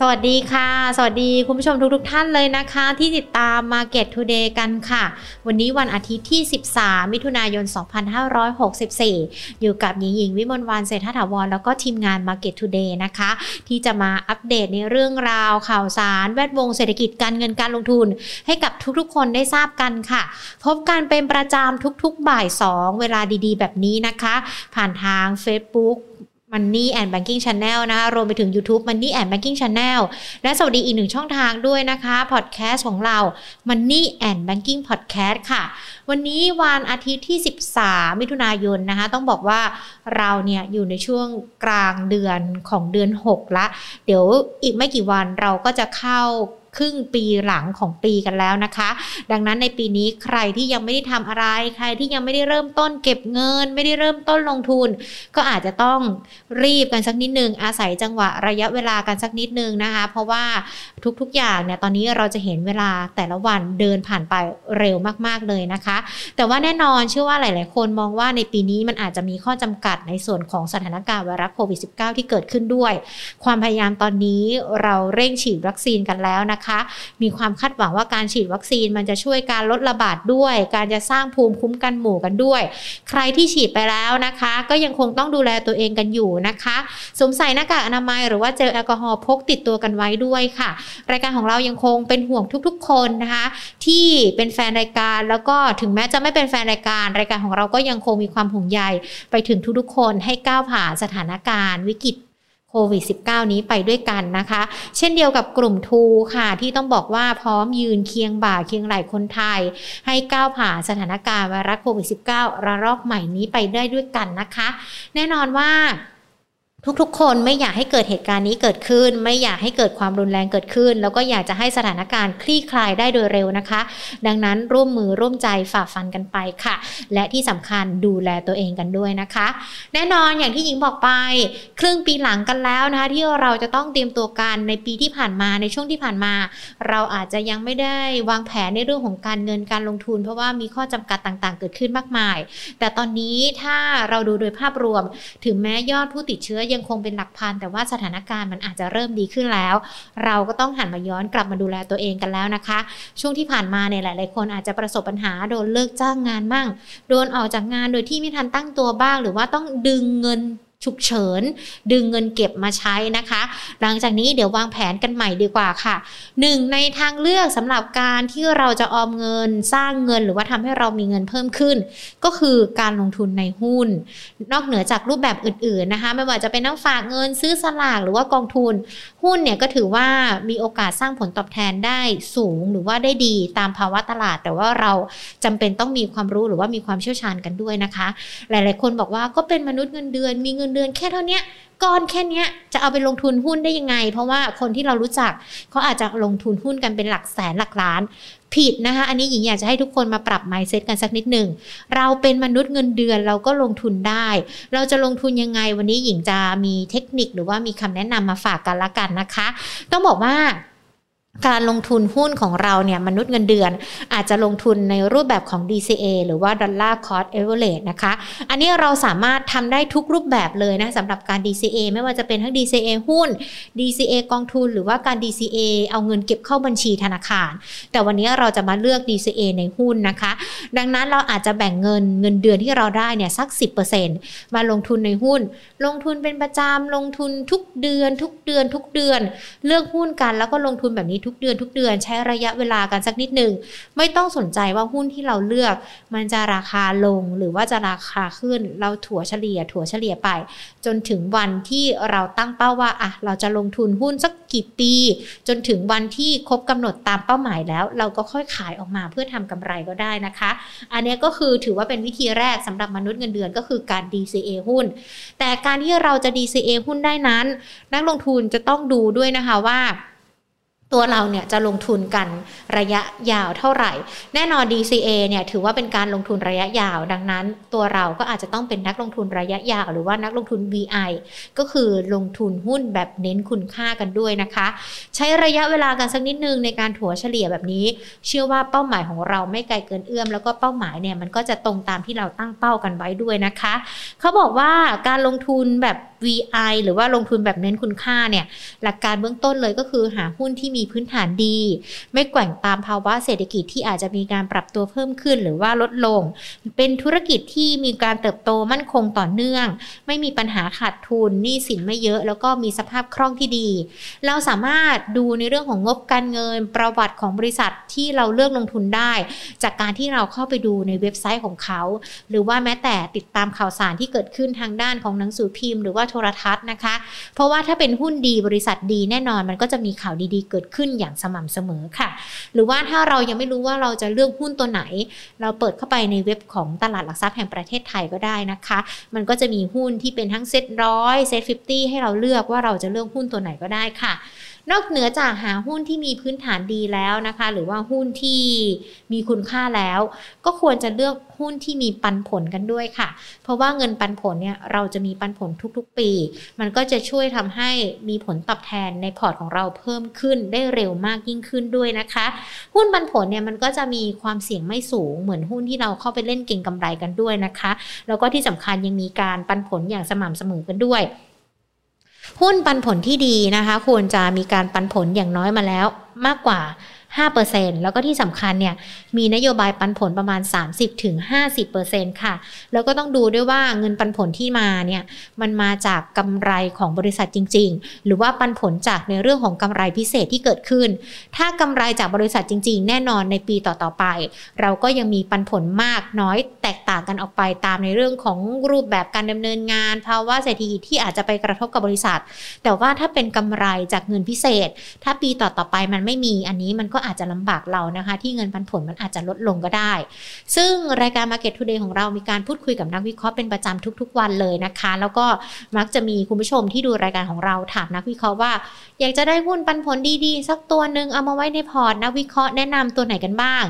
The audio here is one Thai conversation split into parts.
สวัสดีค่ะ สวัสดีคุณผู้ชมทุกๆทท่านเลยนะคะ ที่ติดตาม Market Today กันค่ะ วันนี้วันอาทิตย์ที่ 13 มิถุนายน 2564 อยู่กับหญิงหญิงวิมลวันเศรษฐถาวร แล้วก็ทีมงาน Market Today นะคะ ที่จะมาอัปเดตในเรื่องราวข่าวสาร แวดวงเศรษฐกิจการเงินการลงทุน ให้กับทุกๆ คนได้ทราบกันค่ะ พบกันเป็นประจำทุกๆ บ่าย 2 เวลาดีๆ แบบนี้นะคะ ผ่านทาง Facebook Money and Banking Channel นะคะรวมไปถึง YouTube Money and Banking Channel และสวัสดีอีกหนึ่งช่องทางด้วยนะคะพอดแคสต์ของเรา Money and Banking Podcast ค่ะ วันนี้วันอาทิตย์ที่ 13 มิถุนายนนะคะ ต้องบอกว่าเราเนี่ยอยู่ในช่วงกลางเดือนของเดือน 6 ละ เดี๋ยวอีกไม่กี่วันเราก็จะเข้า ครึ่งปีหลังของปีกันแล้วนะคะ ดังนั้นในปีนี้ใครที่ยังไม่ได้ทำอะไร ใครที่ยังไม่ได้เริ่มต้นเก็บเงิน ไม่ได้เริ่มต้นลงทุน ก็อาจจะต้องรีบกันสักนิดนึงอาศัยจังหวะระยะเวลากันสักนิดนึงนะคะ เพราะว่าทุกๆอย่างเนี่ยตอนนี้เราจะเห็นเวลาแต่ละวันเดินผ่านไปเร็วมากๆเลยนะคะ แต่ว่าแน่นอนเชื่อว่าหลาย ๆ คนมองว่าในปีนี้มันอาจจะมีข้อจำกัดในส่วนของสถานการณ์ไวรัสโควิด -19 ที่เกิดขึ้นด้วย ความพยายามตอนนี้เราเร่งฉีดวัคซีนกันแล้วนะคะมีความคาดหวังว่าการฉีดวัคซีนมันจะช่วยการลดระบาดด้วย การจะสร้างภูมิคุ้มกันหมู่กันด้วย ใครที่ฉีดไปแล้วนะคะ ก็ยังคงต้องดูแลตัวเองกันอยู่นะคะสวมใส่หน้ากากอนามัยหรือว่าเจลแอลกอฮอล์พกติดตัวกันไว้ด้วยค่ะ รายการของเรายังคงเป็นห่วงทุกๆ คนนะคะ ที่เป็นแฟนรายการแล้วก็ถึงแม้จะไม่เป็นแฟนรายการ รายการของเราก็ยังคงมีความห่วงใยไปถึงทุกๆคนให้ก้าวผ่านสถานการณ์วิกฤต วิด -19 นี้ไปด้วยกันนะคะ เช่นเดียวกับกลุ่มทูค่ะที่ต้องบอกว่าพร้อมยืนเคียงบ่าเคียงไหล่คนไทย ให้ก้าวผ่านสถานการณ์ไวรัสโควิด -19 ระลอกใหม่นี้ไปได้ด้วยกันนะคะ แน่นอนว่า ทุกๆ คนไม่อยากให้เกิดเหตุการณ์นี้เกิดขึ้น ไม่อยากให้เกิดความรุนแรงเกิดขึ้น แล้วก็อยากจะให้สถานการณ์คลี่คลายได้โดยเร็วนะคะ ดังนั้นร่วมมือร่วมใจฝ่าฟันกันไปค่ะ และที่สำคัญดูแลตัวเองกันด้วยนะคะ แน่นอนอย่างที่หญิงบอกไป ครึ่งปีหลังกันแล้วนะคะที่เราจะต้องเตรียมตัวกันในปีที่ผ่านมาในช่วงที่ผ่านมา เราอาจจะยังไม่ได้วางแผนในเรื่องของการเงินการลงทุน เพราะว่ามีข้อจำกัดต่างๆ เกิดขึ้นมากมาย แต่ตอนนี้ถ้าเราดูโดยภาพรวม ถึงแม้ยอดผู้ติดเชื้อยังคงเป็นหลักพัน แต่ว่าสถานการณ์มันอาจจะเริ่มดีขึ้นแล้ว เราก็ต้องหันมาย้อนกลับมาดูแลตัวเองกันแล้วนะคะ ช่วงที่ผ่านมาเนี่ยหลาย ๆ คนอาจจะประสบปัญหาโดนเลิกจ้างงานมั่ง โดนออกจากงานโดยที่ไม่ทันตั้งตัวบ้าง หรือว่าต้องดึงเงิน ฉุกเฉิน ดึงเงินเก็บมาใช้นะคะ หลังจากนี้เดี๋ยววางแผนกันใหม่ดีกว่าค่ะหนึ่งในทางเลือกสำหรับการที่เราจะออมเงินสร้างเงินหรือว่าทำให้เรามีเงินเพิ่มขึ้น ก็คือการลงทุนในหุ้น นอกเหนือจากรูปแบบอื่นๆนะคะ ไม่ว่าจะเป็นนักฝากเงินซื้อสลากหรือว่ากองทุน หุ้นเนี่ยก็ถือว่ามีโอกาสสร้างผลตอบแทนได้สูงหรือว่าได้ดีตามภาวะตลาด แต่ว่าเราจำเป็นต้องมีความรู้หรือว่ามีความเชี่ยวชาญกันด้วยนะคะ หลาย ๆ คนบอกว่าก็เป็นมนุษย์เงินเดือนมีเงินเดือนแค่เท่านี้ก้อนแค่นี้จะเอาไปลงทุนหุ้นได้ยังไง เพราะว่าคนที่เรารู้จักเขาอาจจะลงทุนหุ้นกันเป็นหลักแสนหลักล้าน ผิดนะคะ อันนี้หญิงอยากจะให้ทุกคนมาปรับ mindset กันสักนิดหนึ่ง เราเป็นมนุษย์เงินเดือนเราก็ลงทุนได้ เราจะลงทุนยังไง วันนี้หญิงจะมีเทคนิคหรือว่ามีคำแนะนำมาฝากกันละกันนะคะ ต้องบอกว่า การลงทุนหุ้นของเราเนี่ยมนุษย์เงินเดือน อาจจะลงทุนในรูปแบบของ DCA หรือว่า Dollar Cost Average นะคะ อันนี้เราสามารถทำได้ทุกรูปแบบเลยนะสำหรับการ DCA ไม่ว่าจะเป็นทั้ง DCA หุ้น DCA กองทุน หรือว่าการ DCA เอาเงินเก็บเข้าบัญชีธนาคาร แต่วันนี้เราจะมาเลือก DCA ในหุ้นนะคะ ดังนั้นเราอาจจะแบ่งเงินเงินเดือนที่เราได้เนี่ยสัก 10%มาลงทุนในหุ้น ลงทุนเป็นประจำลงทุนทุกเดือน ทุกเดือนทุกเดือน เลือกหุ้นกันแล้วก็ลงทุนแบบนี้ทุกเดือนทุกเดือนใช้ระยะเวลากันสักนิดหนึ่งไม่ต้องสนใจว่าหุ้นที่เราเลือก มันจะราคาลงหรือว่าจะราคาขึ้นเราถั่วเฉลี่ย ถั่วเฉลี่ยไป จนถึงวันที่เราตั้งเป้าว่าอะเราจะลงทุนหุ้นสักกี่ปี จนถึงวันที่ครบกำหนดตามเป้าหมายแล้ว เราก็ค่อยขายออกมาเพื่อทำกำไรก็ได้นะคะ อันนี้ก็คือถือว่าเป็นวิธีแรกสำหรับมนุษย์เงินเดือนก็คือการ DCA หุ้น แต่การที่เราจะ DCA หุ้นได้นั้น นักลงทุนจะต้องดูด้วยนะคะว่า ตัวเราเนี่ยจะลงทุนกันระยะยาวเท่าไหร่ แน่นอน DCA เนี่ยถือว่าเป็นการลงทุนระยะยาว ดังนั้นตัวเราก็อาจจะต้องเป็นนักลงทุนระยะยาว หรือว่านักลงทุน VI ก็คือลงทุนหุ้นแบบเน้นคุณค่ากันด้วยนะคะ ใช้ระยะเวลากันสักนิดนึงในการถัวเฉลี่ยแบบนี้ เชื่อว่าเป้าหมายของเราไม่ไกลเกินเอื้อม แล้วก็เป้าหมายเนี่ยมันก็จะตรงตามที่เราตั้งเป้ากันไว้ด้วยนะคะ เขาบอกว่าการลงทุนแบบ VI หรือว่าลงทุนแบบเน้นคุณค่าเนี่ยหลักการเบื้องต้นเลยก็คือหาหุ้นที่มีพื้นฐานดี ไม่แกว่งตามภาวะเศรษฐกิจที่อาจจะมีการปรับตัวเพิ่มขึ้นหรือว่าลดลง เป็นธุรกิจที่มีการเติบโตมั่นคงต่อเนื่อง ไม่มีปัญหาขาดทุนหนี้สินไม่เยอะ แล้วก็มีสภาพคล่องที่ดี เราสามารถดูในเรื่องของงบการเงิน ประวัติของบริษัทที่เราเลือกลงทุนได้ จากการที่เราเข้าไปดูในเว็บไซต์ของเขา หรือว่าแม้แต่ติดตามข่าวสารที่เกิดขึ้นทางด้านของหนังสือพิมพ์ หรือว่าโทรทัศน์นะคะ เพราะว่าถ้าเป็นหุ้นดีบริษัทดีแน่นอนมันก็จะมีข่าวดีๆ เกิดขึ้นอย่างสม่ำเสมอค่ะ หรือว่าถ้าเรายังไม่รู้ว่าเราจะเลือกหุ้นตัวไหน เราเปิดเข้าไปในเว็บของตลาดหลักทรัพย์แห่งประเทศไทยก็ได้นะคะ มันก็จะมีหุ้นที่เป็นทั้งเซ็ตร้อย SET fifty ให้เราเลือกว่าเราจะเลือกหุ้นตัวไหนก็ได้ค่ะ นอกเหนือจากหาหุ้นที่มีพื้นฐานดีแล้วนะคะ หรือว่าหุ้นที่มีคุณค่าแล้ว ก็ควรจะเลือกหุ้นที่มีปันผลกันด้วยค่ะ เพราะว่าเงินปันผลเนี่ยเราจะมีปันผลทุกๆ ปี มันก็จะช่วยทำให้มีผลตอบแทนในพอร์ตของเราเพิ่มขึ้นได้เร็วมากยิ่งขึ้นด้วยนะคะ หุ้นปันผลเนี่ยมันก็จะมีความเสี่ยงไม่สูงเหมือนหุ้นที่เราเข้าไปเล่นเก่งกำไรกันด้วยนะคะ แล้วก็ที่สำคัญยังมีการปันผลอย่างสม่ำเสมอกันด้วย หุ้นปันผลที่ดีนะคะควรจะมีการปันผลอย่างน้อยมาแล้วมากกว่า 5%แล้วก็ที่สำคัญเนี่ยมีนโยบายปันผลประมาณ 30-50%ค่ะ แล้วก็ต้องดูด้วยว่าเงินปันผลที่มาเนี่ยมันมาจากกำไรของบริษัทจริง ๆ หรือว่าปันผลจากในเรื่องของกำไรพิเศษที่เกิดขึ้น ถ้ากำไรจากบริษัทจริง ๆ แน่นอนในปีต่อๆไป เราก็ยังมีปันผลมากน้อยแตกต่างกันออกไปตามในเรื่องของรูปแบบการดำเนินงานภาวะเศรษฐกิจที่อาจจะไปกระทบกับบริษัท แต่ว่าถ้าเป็นกำไรจากเงินพิเศษ ถ้าปีต่อๆไปมันไม่มีอันนี้มันก็อาจจะลำบากเรานะคะ ที่เงินปันผลมันอาจจะลดลงก็ได้ ซึ่งรายการ Market Today ของเรามีการพูดคุยกับนักวิเคราะห์เป็นประจำทุก ๆ วันเลยนะคะ แล้วก็มักจะมีคุณผู้ชมที่ดูรายการของเราถามนักวิเคราะห์ว่า อยากจะได้หุ้นปันผลดีๆ สักตัวหนึ่งเอามาไว้ในพอร์ตนักวิเคราะห์แนะนำตัวไหนกันบ้าง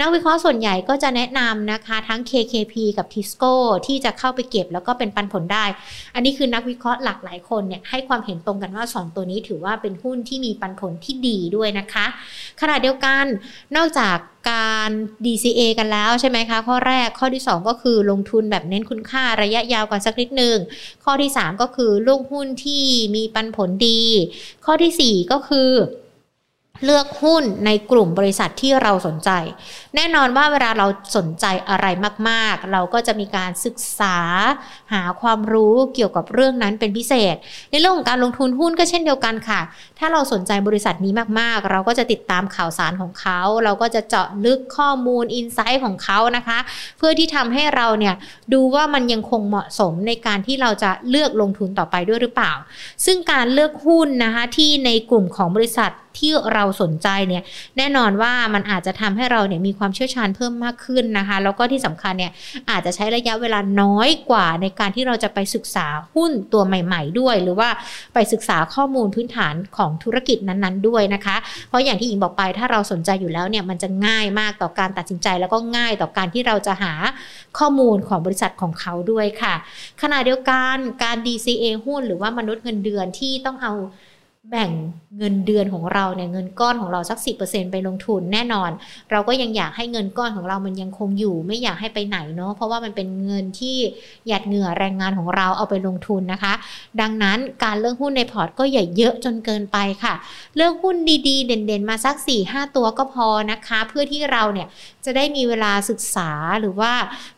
นักวิเคราะห์ส่วนใหญ่ก็จะแนะนำนะคะ ทั้ง KKP กับ Tisco ที่จะเข้าไปเก็บแล้วก็เป็นปันผลได้ อันนี้คือนักวิเคราะห์หลากหลายคนเนี่ยให้ความเห็นตรงกันว่า 2 ตัวนี้ถือว่าเป็นหุ้นที่มีปันผลที่ดีด้วยนะคะ ขณะเดียวกันนอกจากการ DCA กันแล้วใช่ไหมคะ ข้อแรกข้อที่ 2 ก็คือลงทุนแบบเน้นคุณค่าระยะยาวกันสักนิดหนึ่งข้อที่ 3 ก็คือลงหุ้นที่มีปันผลดี ข้อทีสี่4 ก็คือ เลือกหุ้นในกลุ่มบริษัทที่เราสนใจ แน่นอนว่าเวลาเราสนใจอะไรมาก ๆ เราก็จะมีการศึกษา หาความรู้เกี่ยวกับเรื่องนั้นเป็นพิเศษ ในเรื่องของการลงทุนหุ้นก็เช่นเดียวกันค่ะ ถ้าเราสนใจบริษัทนี้มากๆ เราก็จะติดตามข่าวสารของเขา เราก็จะเจาะลึกข้อมูลอินไซต์ของเขานะคะ เพื่อที่ทำให้เราเนี่ยดูว่ามันยังคงเหมาะสมในการที่เราจะเลือกลงทุนต่อไปด้วยหรือเปล่า ซึ่งการเลือกหุ้นนะคะที่ในกลุ่มของบริษัทที่เราสนใจเนี่ยแน่นอนว่ามันอาจจะทำให้เราเนี่ยมีความเชี่ยวชาญเพิ่มมากขึ้นนะคะ แล้วก็ที่สำคัญเนี่ยอาจจะใช้ระยะเวลาน้อยกว่าในการที่เราจะไปศึกษาหุ้นตัวใหม่ ๆ ด้วย หรือว่าไปศึกษาข้อมูลพื้นฐานของธุรกิจนั้นๆด้วยนะคะ เพราะอย่างที่หญิงบอกไปถ้าเราสนใจอยู่แล้วเนี่ยมันจะง่ายมากต่อการตัดสินใจ แล้วก็ง่ายต่อการที่เราจะหาข้อมูลของบริษัทของเขาด้วยค่ะ ขณะเดียวกันการ DCA หุ้นหรือว่ามนุษย์เงินเดือนที่ต้องเอา แบ่งเงินเดือนของเราเนี่ยเงินก้อนของเราสัก 10%ไปลงทุนแน่นอน เราก็ยังอยากให้เงินก้อนของเรามันยังคงอยู่ ไม่อยากให้ไปไหนเนาะเพราะว่ามันเป็นเงินที่หยัดเหงื่อแรงงานของเราเอาไปลงทุนนะคะ ดังนั้นการเลือกหุ้นในพอร์ตก็อย่าเยอะจนเกินไปค่ะ เลือกหุ้นดีๆ เด่นๆ มาสัก 4-5 ตัวก็พอนะคะ เพื่อที่เราเนี่ยจะได้มีเวลาศึกษาหรือว่า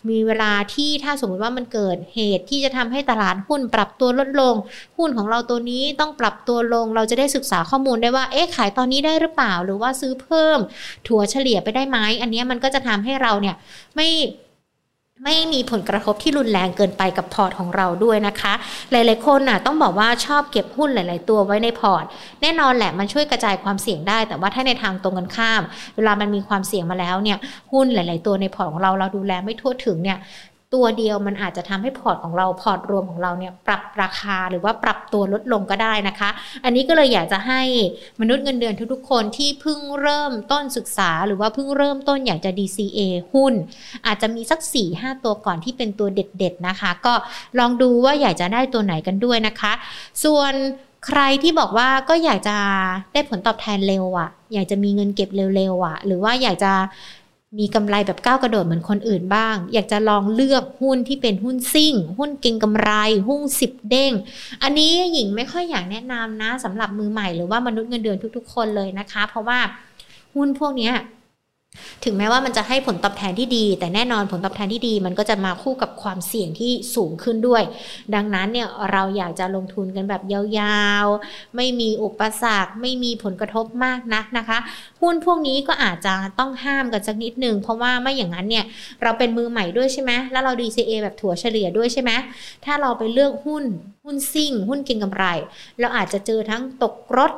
มีเวลาที่ถ้าสมมติว่ามันเกิดเหตุที่จะทำให้ตลาดหุ้นปรับตัวลดลง หุ้นของเราตัวนี้ต้องปรับตัวลงเราจะได้ศึกษาข้อมูลได้ว่า เอ๊ะขายตอนนี้ได้หรือเปล่า หรือว่าซื้อเพิ่ม ถั่วเฉลี่ยไปได้ไหมอันนี้มันก็จะทำให้เราเนี่ยไม่ไม่มีผลกระทบที่รุนแรงเกินไปกับพอร์ตของเราด้วยนะคะ หลายๆคนน่ะต้องบอกว่าชอบเก็บหุ้นหลาย ๆ ตัวไว้ในพอร์ต แน่นอนแหละมันช่วยกระจายความเสี่ยงได้ แต่ว่าถ้าในทางตรงกันข้าม เวลามันมีความเสี่ยงมาแล้วเนี่ยหุ้นหลาย ๆ ตัวในพอร์ตของเราเราดูแลไม่ทั่วถึงเนี่ย ตัวเดียวมันอาจจะทำให้พอร์ตของเราพอร์ตรวมของเราเนี่ยปรับราคาหรือว่าปรับตัวลดลงก็ได้นะคะ อันนี้ก็เลยอยากจะให้มนุษย์เงินเดือนทุกๆคนที่เพิ่งเริ่มต้นศึกษา หรือว่าเพิ่งเริ่มต้นอยากจะ DCA หุ้น อาจจะมีสัก 4-5 ตัวก่อนที่เป็นตัวเด็ด ๆนะคะ ก็ลองดูว่าอยากจะได้ตัวไหนกันด้วยนะคะ ส่วนใครที่บอกว่าก็อยากจะได้ผลตอบแทนเร็วอะ่ะ อยากจะมีเงินเก็บเร็วๆอะ่ะ หรือว่าอยากจะ มีกำไรแบบก้าวกระโดดเหมือนคนอื่นบ้าง อยากจะลองเลือกหุ้นที่เป็นหุ้นซิ่ง หุ้นเก่งกำไร หุ้นสิบเด้ง อันนี้หญิงไม่ค่อยอยากแนะนำนะสำหรับมือใหม่หรือว่ามนุษย์เงินเดือนทุก ๆ คนเลยนะคะ เพราะว่าหุ้นพวกนี้ ถึงแม้ว่ามันจะให้ผลตอบแทนที่ดี แต่แน่นอนผลตอบแทนที่ดี มันก็จะมาคู่กับความเสี่ยงที่สูงขึ้นด้วย ดังนั้นเนี่ยเราอยากจะลงทุนกันแบบยาวๆ ไม่มีอุปสรรคไม่มีผลกระทบมากนักนะคะ หุ้นพวกนี้ก็อาจจะต้องห้ามกันสักนิดหนึ่งเพราะว่าไม่อย่างนั้นเนี่ยเราเป็นมือใหม่ด้วยใช่ไหมแล้วเรา DCA แบบถั่วเฉลี่ยด้วยใช่ไหมถ้าเราไปเลือกหุ้นหุ้นซิ่ง หุ้นเก็งกำไร เราอาจจะเจอทั้งตกรถ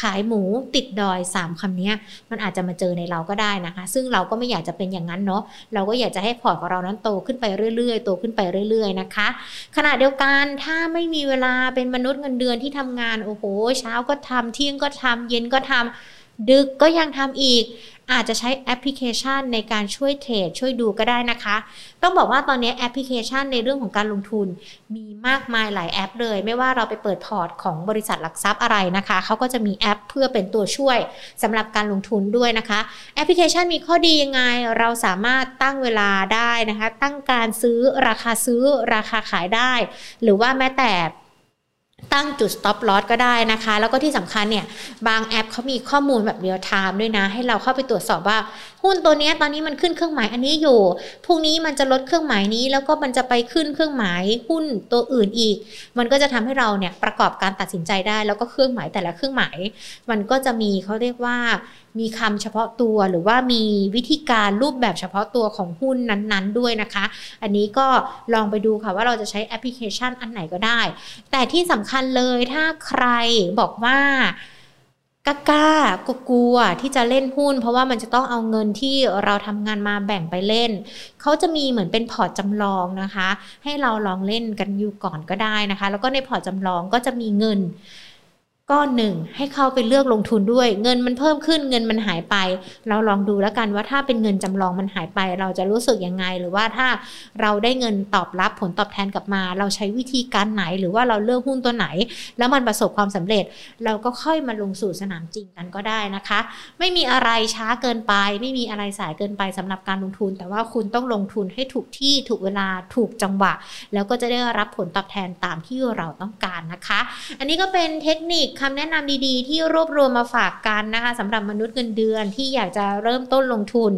ขายหมูติดดอย 3คำนี้มันอาจจะมาเจอในเราก็ได้นะคะ ซึ่งเราก็ไม่อยากจะเป็นอย่างนั้นเนาะเราก็อยากจะให้พอร์ตของเรานั้นโตขึ้นไปเรื่อยๆ โตขึ้นไปเรื่อย ๆ นะคะ ขณะเดียวกันถ้าไม่มีเวลาเป็นมนุษย์เงินเดือนที่ทำงานโอ้โห เช้าก็ทำเที่ยงก็ทำเย็นก็ทำ ดึกก็ยังทำอีก อาจจะใช้แอปพลิเคชันในการช่วยเทรดช่วยดูก็ได้นะคะ ต้องบอกว่าตอนนี้แอปพลิเคชันในเรื่องของการลงทุน มีมากมายหลายแอปเลย ไม่ว่าเราไปเปิดพอร์ตของบริษัทหลักทรัพย์อะไรนะคะ เขาก็จะมีแอปเพื่อเป็นตัวช่วยสำหรับการลงทุนด้วยนะคะ แอปพลิเคชันมีข้อดียังไง เราสามารถตั้งเวลาได้นะคะ ตั้งการซื้อราคาซื้อราคาขายได้ หรือว่าแม้แต่ ตั้งจุด stop loss ก็ได้นะคะ แล้วก็ที่สำคัญเนี่ย บางแอปเขามีข้อมูลแบบ real-time ด้วยนะ ให้เราเข้าไปตรวจสอบว่า หุ้นตัวนี้ตอนนี้มันขึ้นเครื่องหมายอันนี้อยู่พรุ่งนี้มันจะลดเครื่องหมายนี้ แล้วก็มันจะไปขึ้นเครื่องหมายหุ้นตัวอื่นอีก มันก็จะทำให้เราเนี่ยประกอบการตัดสินใจได้ แล้วก็เครื่องหมายแต่ละเครื่องหมาย มันก็จะมีเขาเรียกว่ามีคำเฉพาะตัวหรือว่ามีวิธีการรูปแบบเฉพาะตัวของหุ้นนั้นๆ ด้วยนะคะ อันนี้ก็ลองไปดูค่ะว่าเราจะใช้แอปพลิเคชันอันไหนก็ได้ แต่ที่สำคัญเลยถ้าใครบอกว่ากล้าๆ กลัวๆที่จะเล่นหุ้น เพราะว่ามันจะต้องเอาเงินที่เราทำงานมาแบ่งไปเล่น เขาจะมีเหมือนเป็นพอร์ตจำลองนะคะ ให้เราลองเล่นกันอยู่ก่อนก็ได้นะคะ แล้วก็ในพอร์ตจำลองก็จะมีเงิน ก้อนหนึ่งให้เข้าไปเลือกลงทุนด้วย เงินมันเพิ่มขึ้นเงินมันหายไป เราลองดูแล้วกันว่าถ้าเป็นเงินจำลองมันหายไป เราจะรู้สึกยังไง หรือว่าถ้าเราได้เงินตอบรับผลตอบแทนกลับมา เราใช้วิธีการไหน หรือว่าเราเลือกหุ้นตัวไหน แล้วมันประสบความสำเร็จ เราก็ค่อยมาลงสู่สนามจริงกันก็ได้นะคะ ไม่มีอะไรช้าเกินไป ไม่มีอะไรสายเกินไปสำหรับการลงทุน แต่ว่าคุณต้องลงทุนให้ถูกที่ถูกเวลาถูกจังหวะ แล้วก็จะได้รับผลตอบแทนตามที่เราต้องการนะคะ อันนี้ก็เป็นเทคนิคคำแนะนำดีๆ ที่รวบรวมมาฝากกันนะคะสำหรับมนุษย์เงินเดือนที่อยากจะเริ่มต้นลงทุน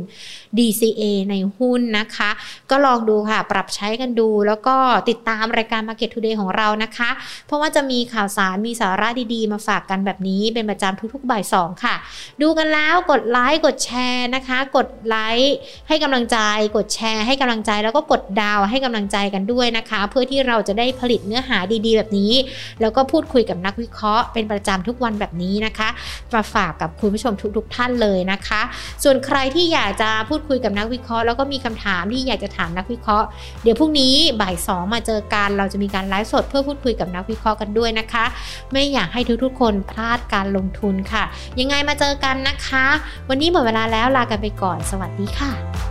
DCA ในหุ้นนะคะ ก็ลองดูค่ะ ปรับใช้กันดู แล้วก็ติดตามรายการ Market Today ของเรานะคะ เพราะว่าจะมีข่าวสารมีสาระดีๆ มาฝากกันแบบนี้เป็นประจำทุกๆบ่ายสองค่ะ ดูกันแล้วกดไลค์กดแชร์นะคะ กดไลค์ให้กำลังใจ กดแชร์ให้กำลังใจแล้วก็กดดาวให้กำลังใจกันด้วยนะคะ เพื่อที่เราจะได้ผลิตเนื้อหาดีๆ แบบนี้ แล้วก็พูดคุยกับนักวิเคราะห์เป็นประจำทุกวันแบบนี้นะคะมาฝากกับคุณผู้ชมทุก ๆ ท่านเลยนะคะ ส่วนใครที่อยากจะพูดคุยกับนักวิเคราะห์แล้วก็มีคำถามที่อยากจะถามนักวิเคราะห์ เดี๋ยวพรุ่งนี้บ่ายสองมาเจอกันเราจะมีการไลฟ์สดเพื่อพูดคุยกับนักวิเคราะห์กันด้วยนะคะ ไม่อยากให้ทุกๆ คนพลาดการลงทุนค่ะ ยังไงมาเจอกันนะคะ วันนี้หมดเวลาแล้วลากันไปก่อน สวัสดีค่ะ